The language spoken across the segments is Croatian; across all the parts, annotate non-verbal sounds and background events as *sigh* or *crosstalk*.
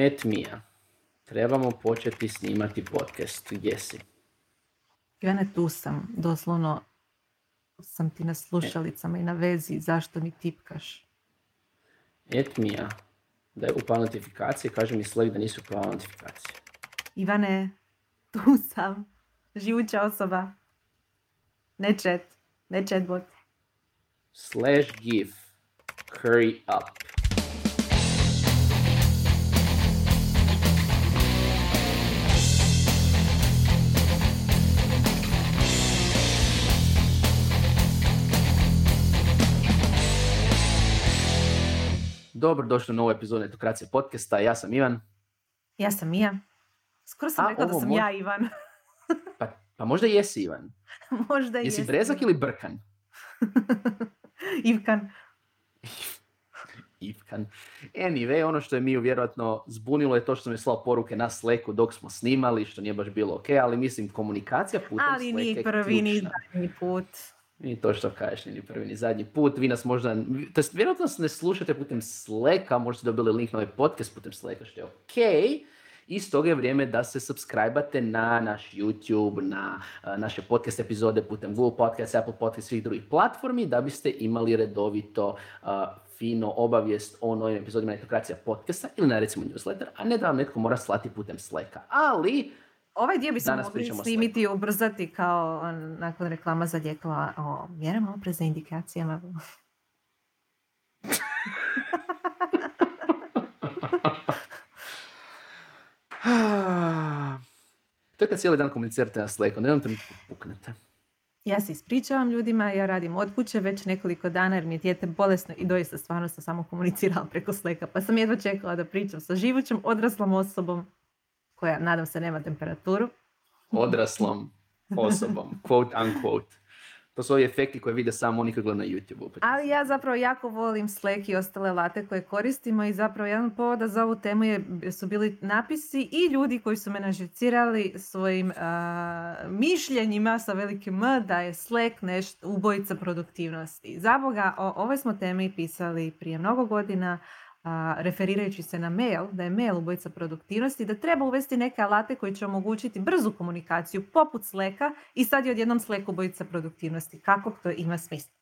Et Mija, trebamo početi snimati podcast. Gdje si? Ivane, tu sam. Doslovno sam ti na slušalicama i na vezi. Zašto mi tipkaš? Et Mija, da je upala notifikacije, kaže mi Slack da nisu upala notifikacije. Ivane, tu sam. Živuća osoba. Ne chat. Ne chatbot. Slash gif. Curry up. Dobro došli u novu epizodu Etokracije podcasta. Ja sam Ivan. Ja sam Mija. Skoro sam A, rekla da sam ja Ivan. Pa, pa možda jesi Ivan. *laughs* Možda Jesi jesam. Brezak ili Brkan? *laughs* Ivkan. *laughs* Ivkan. Anyway, ono što je mi vjerojatno zbunilo je to što sam je slao poruke na Slacku dok smo snimali, što nije baš bilo ok, ali mislim komunikacija putem Ali Slacka ni je prvi ni ključna. zadnji put. I to što kažeš, ni prvi ni zadnji put. Vi nas možda, to jest, vjerojatno nas ne slušate putem Slacka, možda ste dobili link na ovaj podcast putem Slacka, što je ok. I stoga je vrijeme da se subscribe na naš YouTube, na naše podcast epizode putem Google Podcast, Apple Podcast svih drugih platformi, da biste imali redovito uh, fino obavijest o novim epizodima Netokracija podcasta ili na recimo newsletter, a ne da vam netko mora slati putem Slacka. Ali, Ovaj dio bi se mogli snimiti i ubrzati kao on, nakon reklama za lijekova o mjerama opreza indikacijama. *laughs* to je kad cijeli dan komunicirate na Slacku, ne da mi puknete. Ja se ispričavam ljudima, ja radim od kuće već nekoliko dana jer mi je dijete bolesno i doista stvarno sam samo komunicirala preko Slacka. Pa sam jedva čekala da pričam sa živućom odraslom osobom koja nadam se nema temperaturu. odraslom osobom, *laughs* quote unquote. To su ovi efekti koje vide samo oni koji gledaju na YouTube. Ali ja zapravo jako volim Slack i ostale late koje koristimo i zapravo jedan od povoda za ovu temu je, su bili napisi i ljudi koji su me nažicirali svojim mišljenjima sa velikim M da je Slack nešto ubojica produktivnosti. Za Boga, o ovoj smo temi pisali prije mnogo godina, a, referirajući se na mail, da je mail ubojica produktivnosti, da treba uvesti neke alate koji će omogućiti brzu komunikaciju poput Slacka i sad je odjednom Slack ubojica produktivnosti. Kako to ima smisla?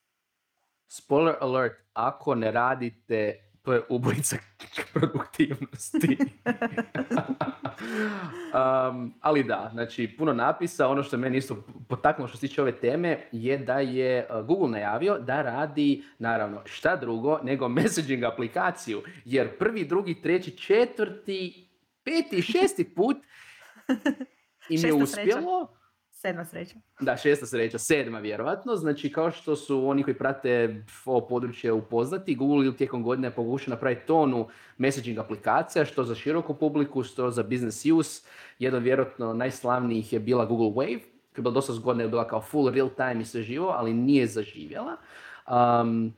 Spoiler alert, ako ne radite, to je ubojica *laughs* produktivnosti. *laughs* um, ali da, znači puno napisa, ono što meni isto potaknulo što se tiče ove teme je da je uh, Google najavio da radi, naravno, šta drugo nego *laughs* messaging aplikaciju, jer prvi, drugi, treći, četvrti, peti, šesti put im je uspjelo. Sedma sreća. Da, šesta sreća, sedma vjerojatno. Znači, kao što su oni koji prate ovo područje upoznati, Google je tijekom godine pokušao napraviti tonu messaging aplikacija, što za široku publiku, što za business use. Jedan vjerojatno najslavnijih je bila Google Wave, koja je bila dosta zgodna, je bila kao full real time i sve živo, ali nije zaživjela. Um,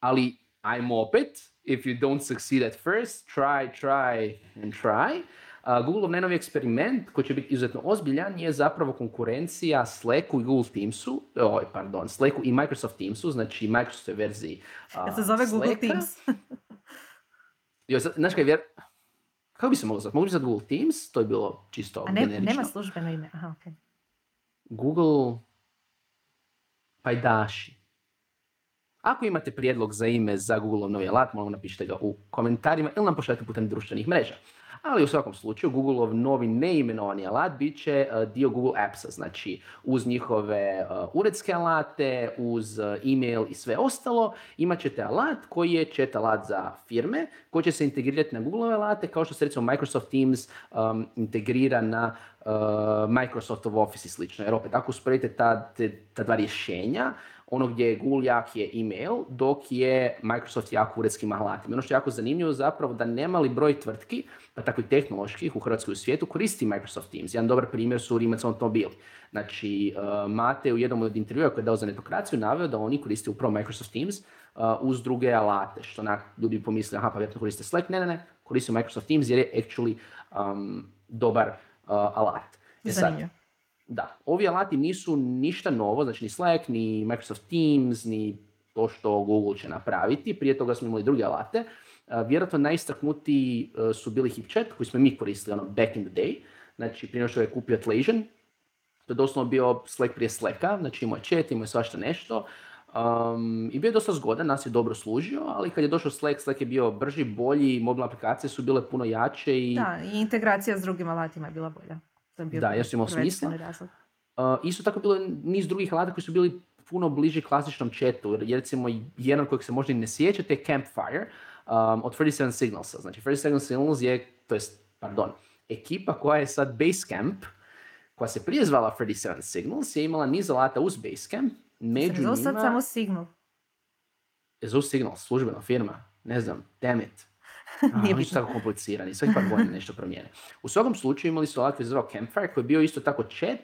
ali, ajmo opet, if you don't succeed at first, try, try and try. Googleov najnoviji eksperiment, koji će biti izuzetno ozbiljan, je zapravo konkurencija Slacku i Google Teamsu, oj, pardon, Slacku i Microsoft Teamsu, znači Microsoftove verziji uh, Kad se zove Google. Teams. Jo, sad, znaš kaj, vjer... Kako bi se moglo zvati? Mogli bi zvati Google Teams? To je bilo čisto A ne, generično. nema službeno ime. Aha, okej. Google pajdaši. Ako imate prijedlog za ime za Google novi alat, molim napišite ga u komentarima ili nam pošaljite putem društvenih mreža. Ali u svakom slučaju, Googleov novi neimenovani alat bit će uh, dio Google Appsa, znači uz njihove uh, uredske alate, uz uh, email i sve ostalo, imat ćete alat koji je chat alat za firme, koji će se integrirati na Google alate, kao što se recimo Microsoft Teams um, integrira na Microsoftov Office i slično. Jer opet, ako usporedite ta, ta dva rješenja, ono gdje je Google jak je email, dok je Microsoft jak u uredskim alatima. Ono što je jako zanimljivo zapravo da nemali broj tvrtki, pa tako i tehnoloških u Hrvatskoj svijetu, koristi Microsoft Teams. Jedan dobar primjer su Rimac automobili. Znači, uh, Mate u jednom od intervjua koji je dao za netokraciju naveo da oni koriste upravo Microsoft Teams uh, uz druge alate, što onak ljudi bi pomislili, aha, pa vjerojatno koriste Slack. Ne, ne, ne, koriste Microsoft Teams jer je actually um, dobar alat. E sad, Zanimljivo. Da, ovi alati nisu ništa novo, znači ni Slack, ni Microsoft Teams, ni to što Google će napraviti. Prije toga smo imali druge alate. vjerojatno najistaknutiji su bili HipChat, koji smo mi koristili ono back in the day, znači prije što je kupio Atlassian, to je doslovno bio Slack prije Slacka, znači imao je chat, imao je svašta nešto. Um, I bio je dosta zgodan, nas je dobro služio, ali kad je došao Slack, Slack je bio brži, bolji, mobilne aplikacije su bile puno jače. I... Da, i integracija s drugim alatima je bila bolja. To je bio da, jesu imao smisla. Uh, isto tako bilo niz drugih alata koji su bili puno bliži klasičnom chatu, jer recimo jedan kojeg se možda i ne sjećate je Campfire um, od 37 Signalsa. Znači 37 Signals je, to jest, pardon, ekipa koja je sad Basecamp, koja se prije zvala 37 Signals, je imala niz alata uz Basecamp. Među njima... sad samo Signal. Je Signal, službena firma. Ne znam, damn it. *laughs* Nije oni su tako komplicirani, svaki par godina nešto promijene. U svakom slučaju imali su alat koji se zvao Campfire, koji je bio isto tako chat,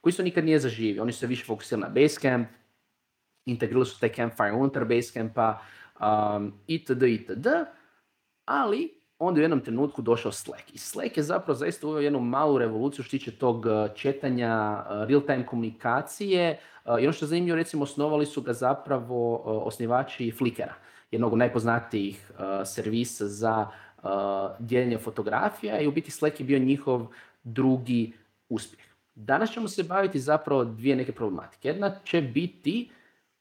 koji isto nikad nije zaživio. Oni su se više fokusirali na Basecamp, integrirali su taj Campfire unutar Basecampa, um, itd., itd., ali onda u jednom trenutku došao Slack. I Slack je zapravo zaista uveo jednu malu revoluciju što tiče tog uh, četanja, uh, real-time komunikacije. Uh, I ono što je zanimljivo, recimo, osnovali su ga zapravo osnivači Flickera, jednog od najpoznatijih servisa za dijeljenje fotografija i u biti Slack je bio njihov drugi uspjeh. Danas ćemo se baviti zapravo dvije neke problematike. Jedna će biti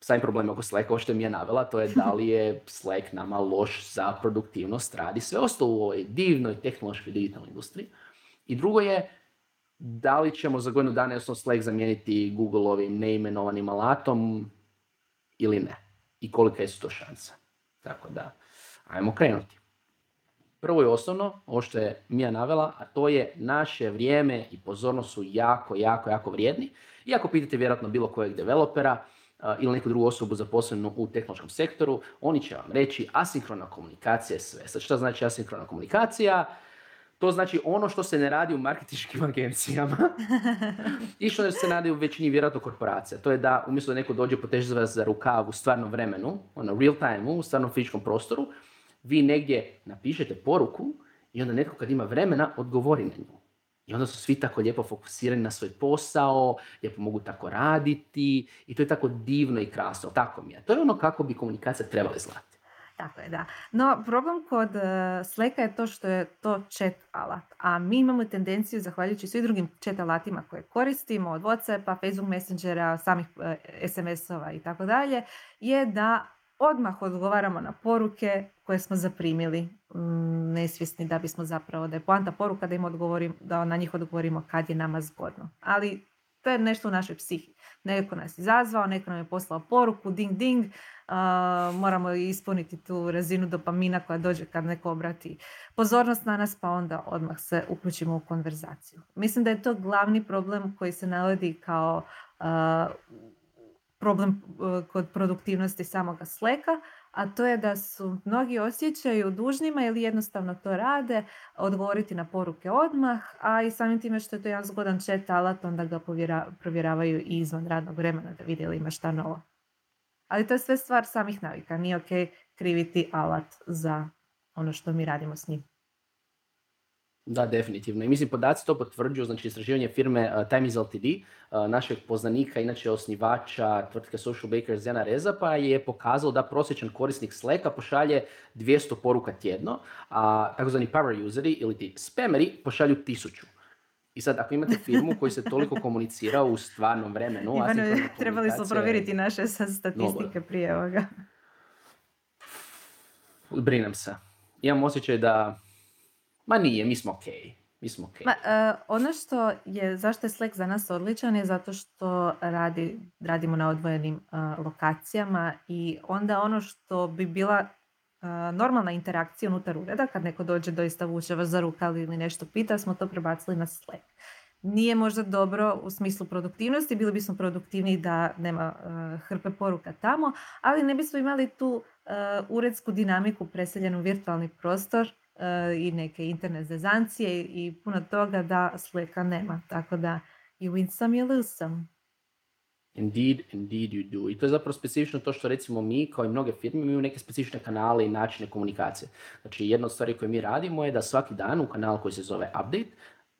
sam problem oko Slacka, ovo što mi je navela, to je da li je Slack nama loš za produktivnost, radi sve ostalo u ovoj divnoj tehnološkoj digitalnoj industriji. I drugo je, da li ćemo za godinu dana jednostavno Slack zamijeniti Google-ovim neimenovanim alatom ili ne. I kolika je to šansa. Tako da, ajmo krenuti. Prvo i osnovno, ovo što je Mija navela, a to je naše vrijeme i pozornost su jako, jako, jako vrijedni. I ako pitate vjerojatno bilo kojeg developera, ili neku drugu osobu zaposlenu u tehnološkom sektoru, oni će vam reći asinkrona komunikacija je sve. Sad šta znači asinkrona komunikacija? To znači ono što se ne radi u marketinškim *laughs* agencijama i što se radi u većini vjerojatno korporacija. To je da umjesto da neko dođe poteže vas za rukav u stvarnom vremenu, ono real time, u stvarnom fizičkom prostoru, vi negdje napišete poruku i onda netko kad ima vremena odgovori na nju. I onda su svi tako lijepo fokusirani na svoj posao, lijepo mogu tako raditi i to je tako divno i krasno. Tako mi je. To je ono kako bi komunikacija trebala izgledati. Tako je, da. No, problem kod uh, Slacka je to što je to chat alat. A mi imamo tendenciju, zahvaljujući svim drugim chat alatima koje koristimo, od Whatsappa, Facebook Messengera, samih uh, SMS-ova i tako dalje, je da odmah odgovaramo na poruke koje smo zaprimili mm, nesvjesni da bismo zapravo, da je poanta poruka da, im odgovorim, da na njih odgovorimo kad je nama zgodno. Ali to je nešto u našoj psihi. Neko nas izazvao, neko nam je poslao poruku, ding ding, moramo ispuniti tu razinu dopamina koja dođe kad neko obrati pozornost na nas, pa onda odmah se uključimo u konverzaciju. Mislim da je to glavni problem koji se navodi kao problem kod produktivnosti samoga sleka, a to je da su mnogi osjećaju dužnima ili jednostavno to rade, odgovoriti na poruke odmah, a i samim time što je to jedan zgodan chat alat, onda ga provjeravaju i izvan radnog vremena da vide li ima šta novo. Ali to je sve stvar samih navika, nije ok kriviti alat za ono što mi radimo s njim. Da, definitivno. I mislim, podaci to potvrđuju, znači istraživanje firme uh, Time is Ltd, uh, našeg poznanika, inače osnivača tvrtke Social Bakers Zena Reza, pa je pokazalo da prosječan korisnik Slacka pošalje 200 poruka tjedno, a takozvani power useri ili ti spameri pošalju 1000. I sad, ako imate firmu koji se toliko komunicira u stvarnom vremenu... Ivano, trebali smo provjeriti naše statistike prije ovoga. Brinem se. Imam osjećaj da Ma nije, mi smo ok. Mi smo okay. Ma, uh, ono što je, zašto je Slack za nas odličan je zato što radi, radimo na odvojenim uh, lokacijama i onda ono što bi bila uh, normalna interakcija unutar ureda, kad neko dođe doista vuče vas za rukav ili nešto pita, smo to prebacili na Slack. Nije možda dobro u smislu produktivnosti, bili bismo produktivniji da nema hrpe poruka tamo, ali ne bismo imali tu uredsku dinamiku preseljenu u virtualni prostor i neke internet zezancije i puno toga da slika nema. Tako da you win some, you lose some. Indeed, indeed you do. I to je zapravo specifično to što recimo mi, kao i mnoge firme, imaju neke specifične kanale i načine komunikacije. Znači, jedna od stvari koje mi radimo je da svaki dan u kanal koji se zove Update,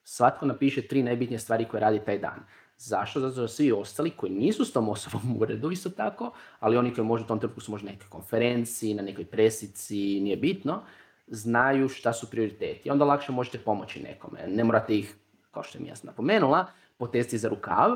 svatko napiše tri najbitnije stvari koje radi taj dan. Zašto? Zato što svi ostali koji nisu s tom osobom u uredu isto tako, ali oni koji možda u tom trenutku su možda neke konferenciji, na nekoj presici, nije bitno, znaju šta su prioriteti. Onda lakše možete pomoći nekome. Ne morate ih, kao što je jasno napomenula, potesti za rukav,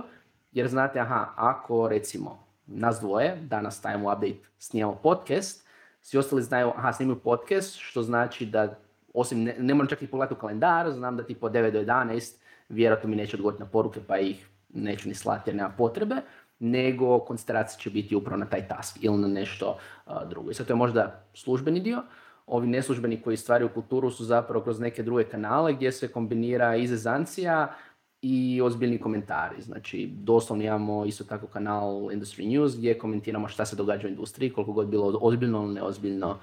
jer znate, aha, ako recimo nas dvoje, danas stavimo update, snijemo podcast, svi ostali znaju, aha, snimaju podcast, što znači da, osim, ne, ne moram čak i pogledati u kalendar, znam da ti po 9 do 11 vjerojatno mi neće odgovoriti na poruke, pa ih neću ni slati jer nema potrebe, nego koncentracija će biti upravo na taj task ili na nešto drugo. I sad to je možda službeni dio, ovi neslužbeni koji stvaraju kulturu su zapravo kroz neke druge kanale gdje se kombinira izazancija i ozbiljni komentari. Znači, doslovno imamo isto tako kanal Industry News gdje komentiramo šta se događa u industriji, koliko god bilo ozbiljno ili neozbiljno.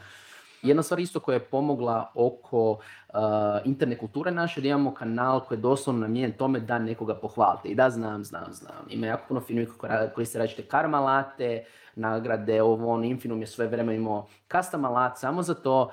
Jedna stvar isto koja je pomogla oko uh, interne kulture naše, da imamo kanal koji je doslovno namijenjen tome da nekoga pohvalite. I da, znam, znam, znam. Ima jako puno firmi koji se različite karmalate, nagrade, ovo, on, Infinum je sve vreme imao custom alat samo za to.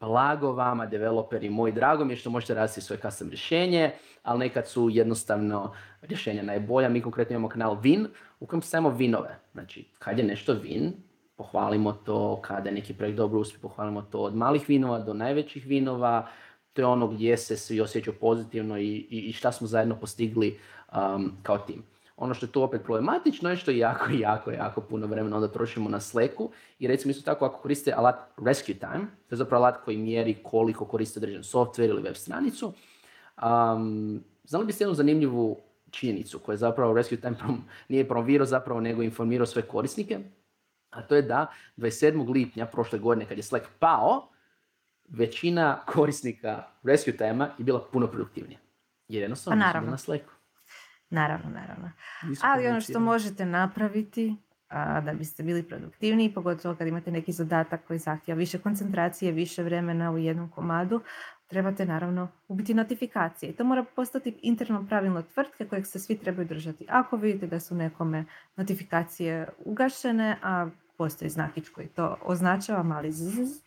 Blago vama, developeri moji, drago mi je što možete raditi svoje custom rješenje, ali nekad su jednostavno rješenja najbolja. Mi konkretno imamo kanal Win u kojem stavimo vinove. Znači, kad je nešto vin, pohvalimo to, kada je neki projekt dobro uspije, pohvalimo to od malih vinova do najvećih vinova. To je ono gdje se svi osjećaju pozitivno i, i, i šta smo zajedno postigli um, kao tim. Ono što je tu opet problematično je što jako, *laughs* jako, jako puno vremena onda trošimo na Slacku i recimo isto tako ako koriste alat Rescue Time, to je zapravo alat koji mjeri koliko koriste određen software ili web stranicu, um, znali biste jednu zanimljivu činjenicu koja je zapravo Rescue Time *laughs* prom, nije promovirao zapravo nego informirao sve korisnike, a to je da 27. lipnja prošle godine kad je Slack pao, većina korisnika Rescue Time je bila puno produktivnija. Jer jednostavno pa na Slacku. Naravno, naravno. Ali ono što možete napraviti a, da biste bili produktivniji, pogotovo kad imate neki zadatak koji zahtjeva više koncentracije, više vremena u jednom komadu, trebate naravno ubiti notifikacije. I to mora postati interno pravilno tvrtke kojeg se svi trebaju držati. Ako vidite da su nekome notifikacije ugašene, a postoji znakić koji to označava, mali zzz,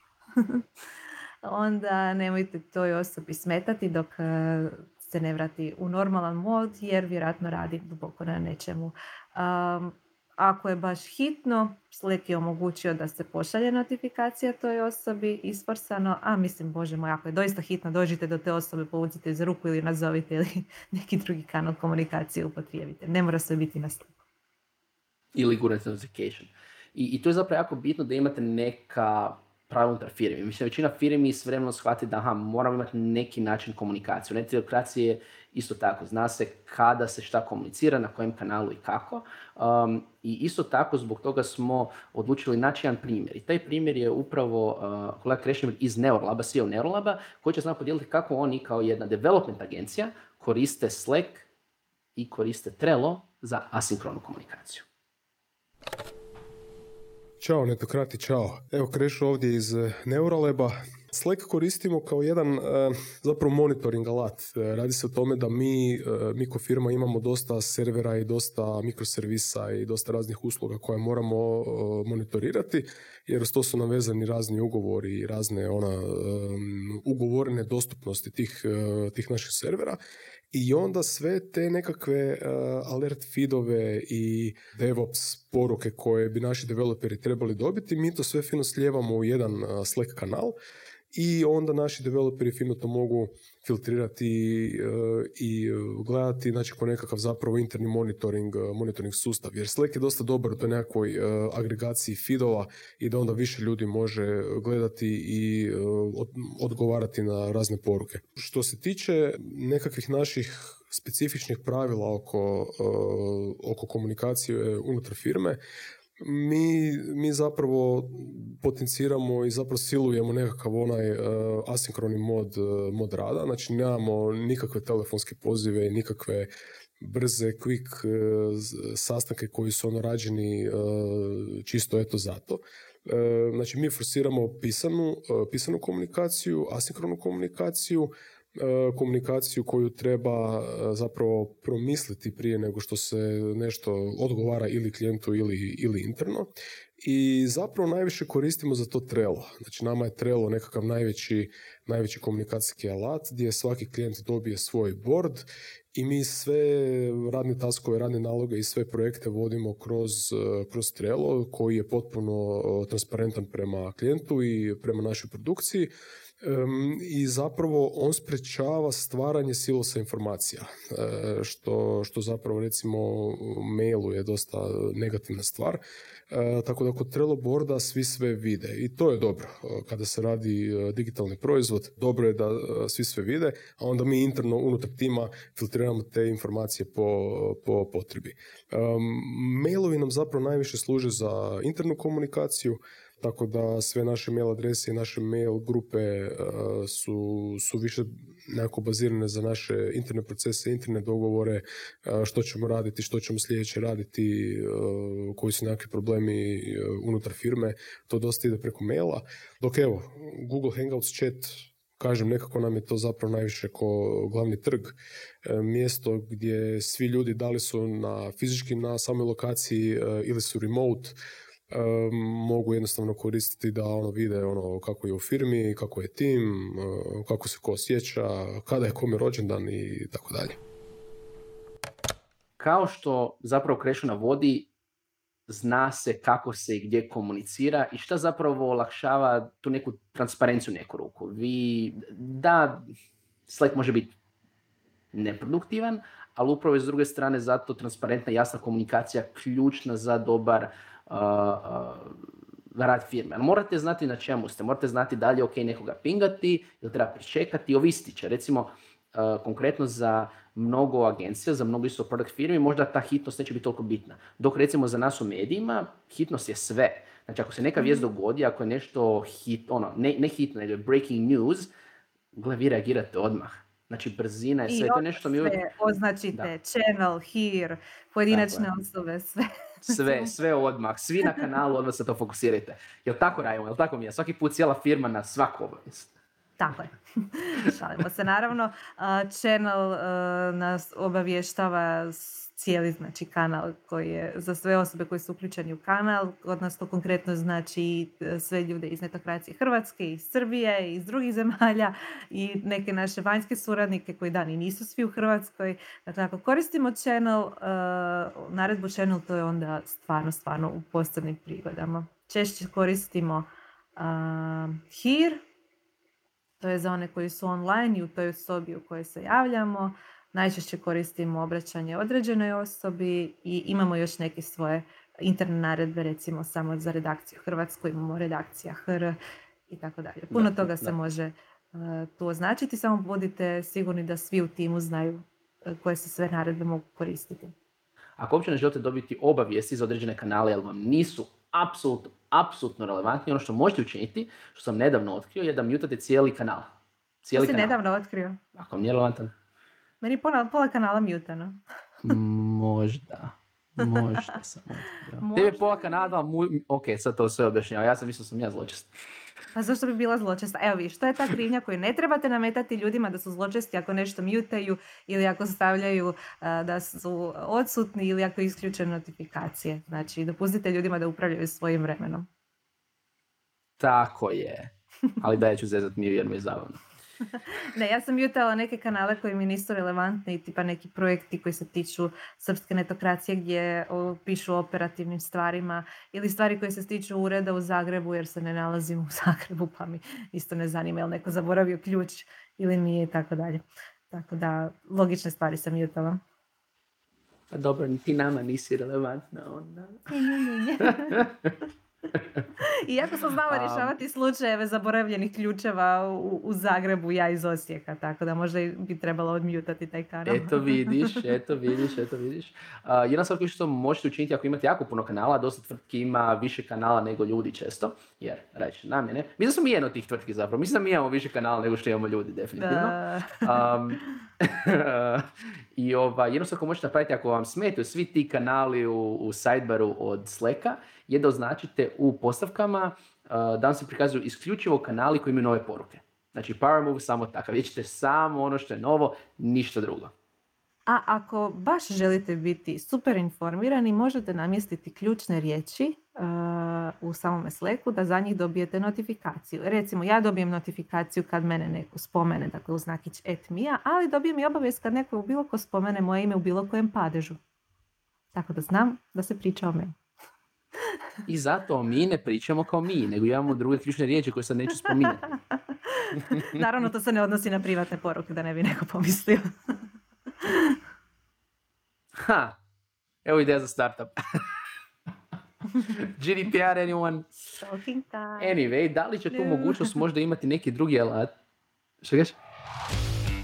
*laughs* onda nemojte toj osobi smetati dok se ne vrati u normalan mod jer vjerojatno radi duboko na nečemu. Ako je baš hitno, Slack je omogućio da se pošalje notifikacija toj osobi isforsano, a mislim, bože moj, ako je doista hitno, dođite do te osobe, povucite za ruku ili nazovite ili *laughs* neki drugi kanal komunikacije upotrijebite. Ne mora sve biti na Slacku. Ili gurnete notification. I, I to je zapravo jako bitno da imate neka pravila unutar firmi. Mislim, većina firmi s vremenom shvati da aha, moramo imati neki način komunikacije. Netokracije je isto tako. Zna se kada se šta komunicira, na kojem kanalu i kako. Um, I isto tako zbog toga smo odlučili naći jedan primjer. I taj primjer je upravo uh, kolega Krešimir iz Neurolaba, CEO Neurolaba, koji će s nama podijeliti kako oni kao jedna development agencija koriste Slack i koriste Trello za asinkronu komunikaciju. Ćao netokrati, čao. Evo krešu ovdje iz Neuraleba. Slack koristimo kao jedan eh, zapravo monitoring alat. Eh, radi se o tome da mi, mi ko firma imamo dosta servera i dosta mikroservisa i dosta raznih usluga koje moramo monitorirati jer uz to su navezani razni ugovori i razne ona ugovorene dostupnosti tih, tih naših servera i onda sve te nekakve alert feedove i DevOps poruke koje bi naši developeri trebali dobiti, mi to sve fino slijevamo u jedan Slack kanal i onda naši developeri fino to mogu filtrirati uh, i gledati znači ko nekakav zapravo interni monitoring, monitoring sustav. Jer Slack je dosta dobar u toj nekakvoj agregaciji feedova i da onda više ljudi može gledati i odgovarati na razne poruke. Što se tiče nekakvih naših specifičnih pravila oko, oko komunikacije unutar firme, mi, mi zapravo potenciramo i zapravo silujemo nekakav onaj uh, asinkroni mod, uh, mod rada, znači nemamo nikakve telefonske pozive, nikakve brze, quick uh, sastanke koji su ono rađeni čisto eto zato. Znači mi forsiramo pisanu, pisanu komunikaciju, asinkronu komunikaciju, E, komunikaciju koju treba e, zapravo promisliti prije nego što se nešto odgovara ili klijentu ili, ili interno. I zapravo najviše koristimo za to Trello. Znači nama je Trello nekakav najveći, najveći komunikacijski alat gdje svaki klijent dobije svoj board i mi sve radne taskove, radne naloge i sve projekte vodimo kroz, e, kroz Trello koji je potpuno transparentan prema klijentu i prema našoj produkciji I zapravo on sprečava stvaranje silosa informacija, e, što, što zapravo recimo mailu je dosta negativna stvar. E, tako da kod Trello boarda svi sve vide i to je dobro. E, kada se radi e, digitalni proizvod, dobro je da svi sve vide, a onda mi interno unutar tima filtriramo te informacije po, po potrebi. Mailovi nam zapravo najviše služe za internu komunikaciju, tako da sve naše mail adrese i naše mail grupe uh, su, su više nekako bazirane za naše interne procese, interne dogovore, uh, što ćemo raditi, što ćemo sljedeće raditi, uh, koji su nekakvi problemi unutar firme, to dosta ide preko maila. Dok evo, Google Hangouts chat kažem, nekako nam je to zapravo najviše ko glavni trg, mjesto gdje svi ljudi da li su na fizički na samoj lokaciji ili su remote, mogu jednostavno koristiti da ono vide ono kako je u firmi, kako je tim, kako se ko osjeća, kada je kome rođendan i tako dalje. Kao što zapravo Krešo navodi, zna se kako se i gdje komunicira i šta zapravo olakšava tu neku transparenciju neku ruku. Vi, da, Slack može biti neproduktivan, ali upravo je s druge strane zato transparentna jasna komunikacija ključna za dobar rad firme. Ali morate znati na čemu ste, morate znati da li je ok nekoga pingati ili treba pričekati, ovisiti će. Recimo, konkretno za mnogo agencija, za mnogo isto product firmi, možda ta hitnost neće biti toliko bitna. Dok recimo za nas u medijima, hitnost je sve. Znači ako se neka vijest mhm. dogodi, ako je nešto hit, ono, ne, ne hitno, nego breaking news, gle, vi reagirate odmah. Znači brzina je sve, I to nešto mi uvijek... označite, channel, here, pojedinačne osobe, *laughs* sve. Sve, sve odmah, svi na kanalu, odmah se to fokusirajte. Jel tako radimo, jel tako mi je? Svaki put cijela firma na svaku obavijest. Tako je. *laughs* Šalimo se naravno. Channel nas obavještava cijeli znači kanal koji je za sve osobe koji su uključeni u kanal. Od nas to konkretno znači e, sve ljude iz netokracije Hrvatske, iz Srbije, iz drugih *laughs* zemalja i neke naše vanjske suradnike koji dani nisu svi u Hrvatskoj. Dakle, ako koristimo channel, uh, naredbu channel to je onda stvarno, stvarno u posebnim prigodama. Češće koristimo uh, here, to je za one koji su online i u toj sobi u kojoj se javljamo. Najčešće koristimo obraćanje određenoj osobi i imamo još neke svoje interne naredbe, recimo samo za redakciju Hrvatsku, imamo redakcija HR i tako dalje. Puno toga se može uh, tu označiti, samo budite sigurni da svi u timu znaju uh, koje se sve naredbe mogu koristiti. Ako uopće ne želite dobiti obavijesti za određene kanale, jer vam nisu apsolutno, apsolutno relevantni, ono što možete učiniti, što sam nedavno otkrio, je da mutate cijeli kanal. Cijeli kanal. nedavno otkrio? Ako vam nije relevantan. Meni pola, pola kanala mutano. *laughs* Možda. *laughs* Možda sam. Tebi pola kanala, mu... ok, sad to sve objašnjava. Ja sam mislio sam ja zločest. Pa zašto bi bila zločesta? Evo vi, što je ta krivnja koju ne trebate nametati ljudima da su zločesti ako nešto mutaju ili ako stavljaju da su odsutni ili ako isključe notifikacije. Znači, dopustite ljudima da upravljaju svojim vremenom. Tako je. Ali da, ja ću zezat mi jer mi je zabavno ne, ja sam jutala neke kanale koji mi nisu relevantni, tipa neki projekti koji se tiču srpske netokracije gdje pišu o operativnim stvarima ili stvari koje se tiču ureda u Zagrebu jer se ne nalazim u *laughs* Zagrebu pa mi isto ne zanima je neko zaboravio ključ ili nije i tako dalje. Tako da logične stvari sam jutala. Pa dobro, ti nama nisi relevantna onda. *laughs* Iako sam znala rješavati slučajeve zaboravljenih ključeva u, u, Zagrebu, ja iz Osijeka, tako da možda bi trebalo odmjutati taj kanal. Eto vidiš, eto vidiš, eto vidiš. Uh, jedna stvar koju što možete učiniti ako imate jako puno kanala, dosta tvrtki ima više kanala nego ljudi često, jer reći namjene. Mislim da smo mi jedno od tih tvrtki zapravo, mislim da mi imamo više kanala nego što imamo ljudi, definitivno. Um, *laughs* I ova, jedno stvar koju možete napraviti ako vam smetaju svi ti kanali u, u sidebaru od Slacka, je da označite u postavkama uh, da vam se prikazuju isključivo kanali koji imaju nove poruke. Znači Power Move samo takav, vidjet ćete samo ono što je novo, ništa drugo. A ako baš želite biti super informirani, možete namjestiti ključne riječi uh, u samome Slacku da za njih dobijete notifikaciju. Recimo, ja dobijem notifikaciju kad mene neko spomene, dakle u znakić et mija, ali dobijem i obavijest kad neko bilo ko spomene moje ime u bilo kojem padežu. Tako da znam da se priča o meni. I zato mi ne pričamo kao mi, nego imamo druge ključne riječi koje sad neću spominjati. *laughs* Naravno, to se ne odnosi na privatne poruke, da ne bi neko pomislio. *laughs* ha, evo ideja za startup. *laughs* GDPR, anyone? Talking time. Anyway, da li će tu mogućnost možda imati neki drugi alat? Što?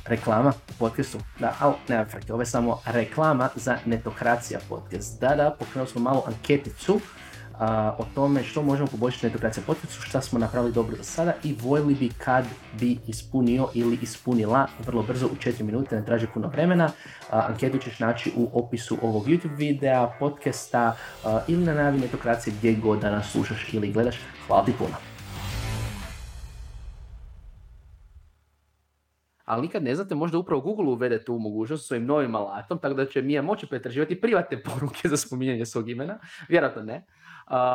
Reklama u podcastu. Da, ali nema frke, ovo je samo reklama za Netokracija podcast. Da, da, pokrenuli smo malo anketicu o tome što možemo poboljšati netokracija podcastu, šta smo napravili dobro do sada i voljeli bi kad bi ispunio ili ispunila vrlo brzo u 4 minute, ne traži puno vremena. anketu ćeš naći u opisu ovog YouTube videa, podcasta ili na najavi netokracije gdje god da nas slušaš ili gledaš. Hvala ti puno. Ali nikad ne znate, možda upravo Google uvede tu mogućnost svojim novim alatom, tako da će Mija moći pretraživati privatne *laughs* poruke za spominjanje svog imena, vjerojatno ne.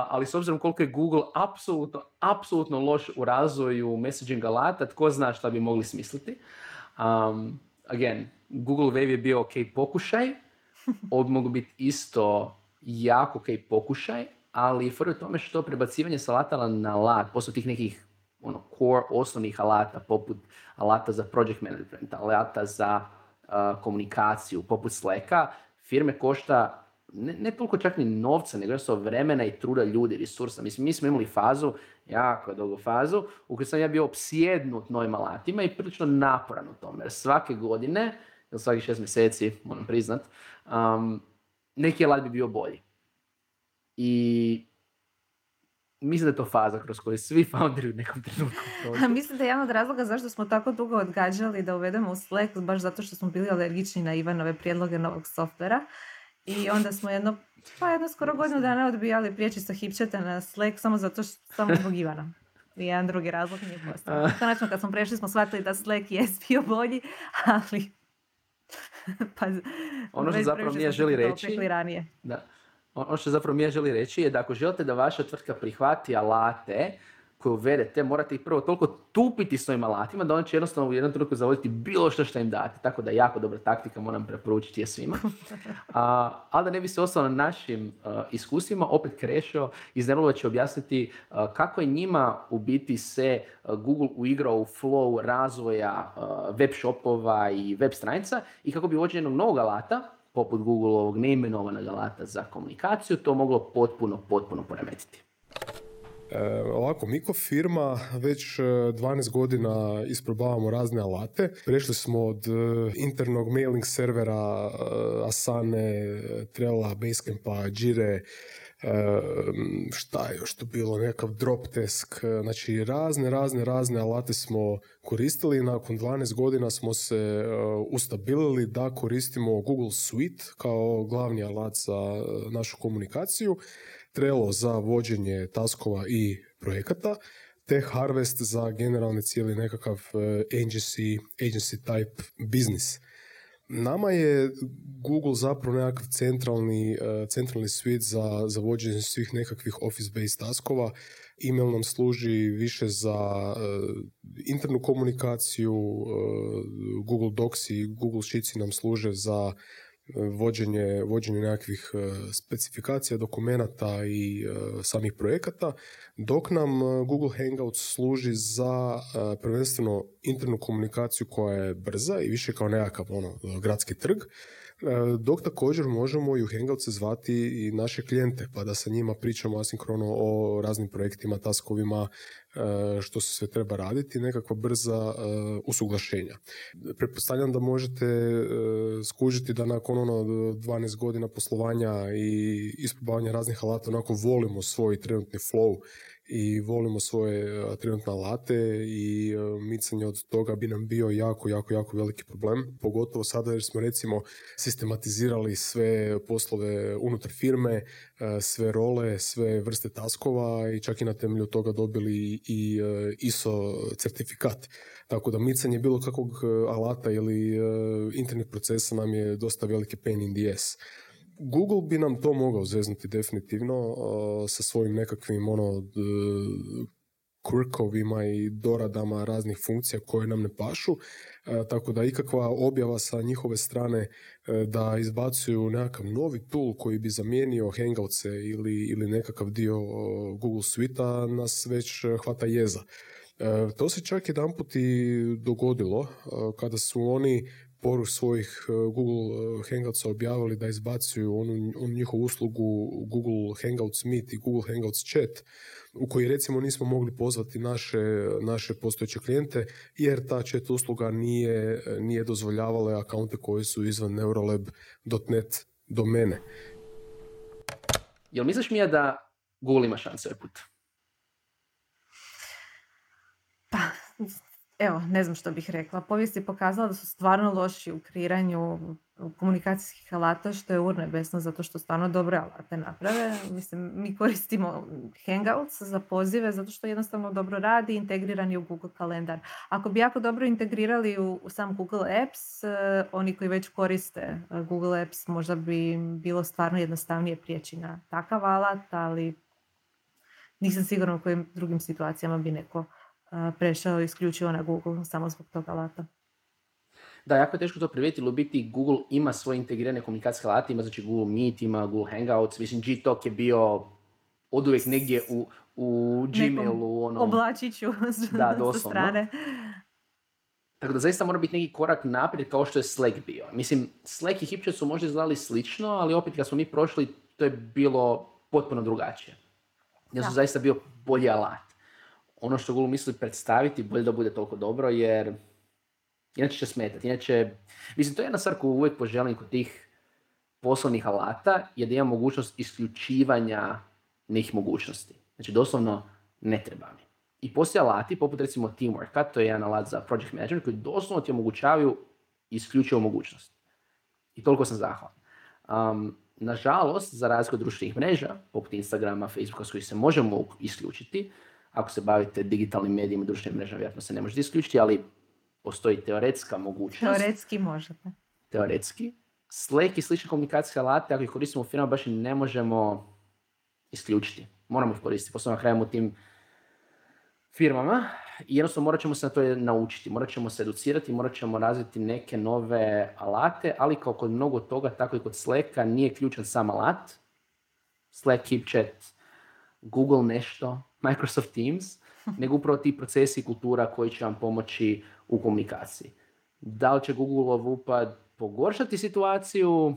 ali s obzirom koliko je Google apsolutno, apsolutno loš u razvoju messaging alata, tko zna šta bi mogli smisliti. Um, again, Google Wave je bio ok pokušaj, ovo mogu biti isto jako ok pokušaj, ali fora je tome što prebacivanje salatala na lat, posle tih nekih ono, core osnovnih alata, poput alata za project management, alata za uh, komunikaciju, poput Slacka, firme košta ne, ne toliko čak ni novca, nego jednostavno vremena i truda ljudi, resursa. Mislim, mi smo imali fazu, jako dugu fazu, u kojoj sam ja bio opsjednut novim alatima i prilično naporan u tome. Jer svake godine, ili svaki šest mjeseci, moram priznat, um, neki alat bi bio bolji. I mislim da je to faza kroz koju svi founderi u nekom trenutku *laughs* Mislim da je jedan od razloga zašto smo tako dugo odgađali da uvedemo u Slack, baš zato što smo bili alergični na Ivanove prijedloge novog softvera. I onda smo jedno, pa jedno skoro godinu dana odbijali prijeći sa hipčeta na Slack samo zato što samo zbog Ivana. I jedan drugi razlog nije postao. Konačno kad smo prešli smo shvatili da Slack je bio bolji, ali... *laughs* pa, ono što zapravo nije želi reći... Ranije. Da ono što zapravo mi želi reći je da ako želite da vaša tvrtka prihvati alate koje uvedete, morate ih prvo toliko tupiti s ovim alatima da on će jednostavno u jednom trenutku zavoditi bilo što što im date. Tako da jako dobra taktika, moram preporučiti je svima. A, ali da ne bi se ostalo na našim iskustvima, opet Krešo iz Nerulova će objasniti kako je njima u biti se Google uigrao u flow razvoja web shopova i web stranica i kako bi uvođenje jednog novog alata poput Google-ovog neimenovanog alata za komunikaciju, to moglo potpuno, potpuno poremetiti. E, ovako, mi ko firma već 12 e, godina isprobavamo razne alate. Prešli smo od e, internog mailing servera Asane, Trella, Basecampa, Jire, šta je još tu bilo, nekakav drop desk, znači razne, razne, razne alate smo koristili i nakon 12 godina smo se e, ustabilili da koristimo Google Suite kao glavni alat za e, našu komunikaciju, Trello za vođenje taskova i projekata, te Harvest za generalni cijeli nekakav e, agency, agency type business. Nama je Google zapravo nekakav centralni, uh, centralni suite za, za vođenje svih nekakvih office-based taskova. Email nam služi više za uh, internu komunikaciju, uh, Google Docs i Google Sheets nam služe za vođenje, vođenje nekakvih e, specifikacija, dokumenata i e, samih projekata, dok nam e, Google Hangouts služi za prvenstveno internu komunikaciju koja je brza i više kao nekakav ono, gradski trg, dok također možemo i u Hangouts zvati i naše klijente, pa da sa njima pričamo asinkrono o raznim projektima, taskovima, E, što se sve treba raditi, nekakva brza e, usuglašenja. Pretpostavljam da možete e, skužiti da nakon ono 12 godina poslovanja i isprobavanja raznih alata onako volimo svoj trenutni flow i volimo svoje trenutne alate i micanje od toga bi nam bio jako, jako, jako veliki problem. Pogotovo sada jer smo recimo sistematizirali sve poslove unutar firme, sve role, sve vrste taskova i čak i na temelju toga dobili i ISO certifikat. Tako da micanje bilo kakvog alata ili internet procesa nam je dosta veliki pain in the ass. Google bi nam to mogao zeznuti definitivno sa svojim nekakvim ono quirkovima i doradama raznih funkcija koje nam ne pašu, tako da ikakva objava sa njihove strane da izbacuju nekakav novi tool koji bi zamijenio Hangoutse ili, ili nekakav dio Google Suite-a nas već hvata jeza. To se čak jedan put i dogodilo kada su oni poruč svojih Google Hangoutsa objavili da izbacuju onu, onu njihovu uslugu Google Hangouts Meet i Google Hangouts Chat u koji recimo nismo mogli pozvati naše, naše postojeće klijente jer ta chat usluga nije, nije dozvoljavala akaunte koji su izvan neuralab.net domene. Jel misliš mi je da Google ima šanse ovaj put? Pa, evo, ne znam što bih rekla. Povijest je pokazala da su stvarno loši u kreiranju komunikacijskih alata, što je urnebesno zato što stvarno dobre alate naprave. Mislim, mi koristimo Hangouts za pozive zato što jednostavno dobro radi, integriran je u Google kalendar. Ako bi jako dobro integrirali u, sam Google Apps, eh, oni koji već koriste eh, Google Apps, možda bi bilo stvarno jednostavnije prijeći na takav alat, ali nisam sigurna u kojim drugim situacijama bi neko prešao isključivo na Google samo zbog tog alata. Da, jako je teško to primijetiti, u biti Google ima svoje integrirane komunikacijske alate, ima znači Google Meet, ima Google Hangouts, mislim G-Talk je bio od uvijek negdje u, u Gmailu. Ono, oblačiću *laughs* da, doslovno. strane. Tako da zaista mora biti neki korak naprijed kao što je Slack bio. Mislim, Slack i HipChat su možda izgledali slično, ali opet kad smo mi prošli, to je bilo potpuno drugačije. Jer su zaista bio bolji alat. Ono što Google misli predstaviti, bolje da bude toliko dobro, jer inače će smetati. Inače, mislim, to je jedna stvar koju uvijek poželim kod tih poslovnih alata, je da ima mogućnost isključivanja nekih mogućnosti. Znači, doslovno ne treba mi. I postoje alati, poput recimo Teamworka, to je jedan alat za project management, koji doslovno ti omogućavaju isključivo mogućnost. I toliko sam zahvalan. Um, nažalost, za razliku društvenih mreža, poput Instagrama, Facebooka, s kojih se možemo isključiti, ako se bavite digitalnim medijima, društvenim mrežama, vjerojatno se ne možete isključiti, ali postoji teoretska mogućnost. Teoretski možete. Teoretski. Slack i slične komunikacijske alate, ako ih koristimo u firmama, baš i ne možemo isključiti. Moramo ih koristiti, posebno na kraju u tim firmama i jednostavno morat ćemo se na to naučiti, morat ćemo se educirati, morat ćemo razviti neke nove alate, ali kao kod mnogo toga, tako i kod Slacka, nije ključan sam alat. Slack, HipChat, Google nešto, Microsoft Teams, *laughs* nego upravo ti procesi i kultura koji će vam pomoći u komunikaciji. Da li će Google upad pogoršati situaciju?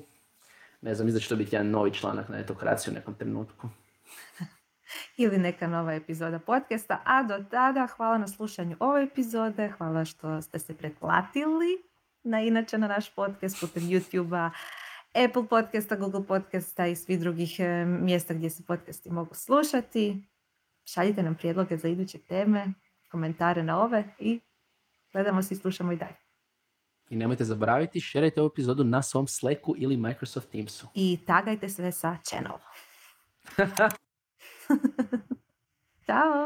Ne znam, će to biti jedan novi članak na etokraciju u nekom trenutku. *laughs* Ili neka nova epizoda podcasta. A do tada hvala na slušanju ove epizode. Hvala što ste se pretplatili na inače na naš podcast putem YouTube-a, Apple podcasta, Google podcasta i svih drugih eh, mjesta gdje se podcasti mogu slušati. Šaljite nam prijedloge za iduće teme, komentare na ove i gledamo se i slušamo i dalje. I nemojte zaboraviti, šerajte ovu epizodu na svom Slacku ili Microsoft Teamsu. I tagajte sve sa channel. *laughs* *laughs* Ciao!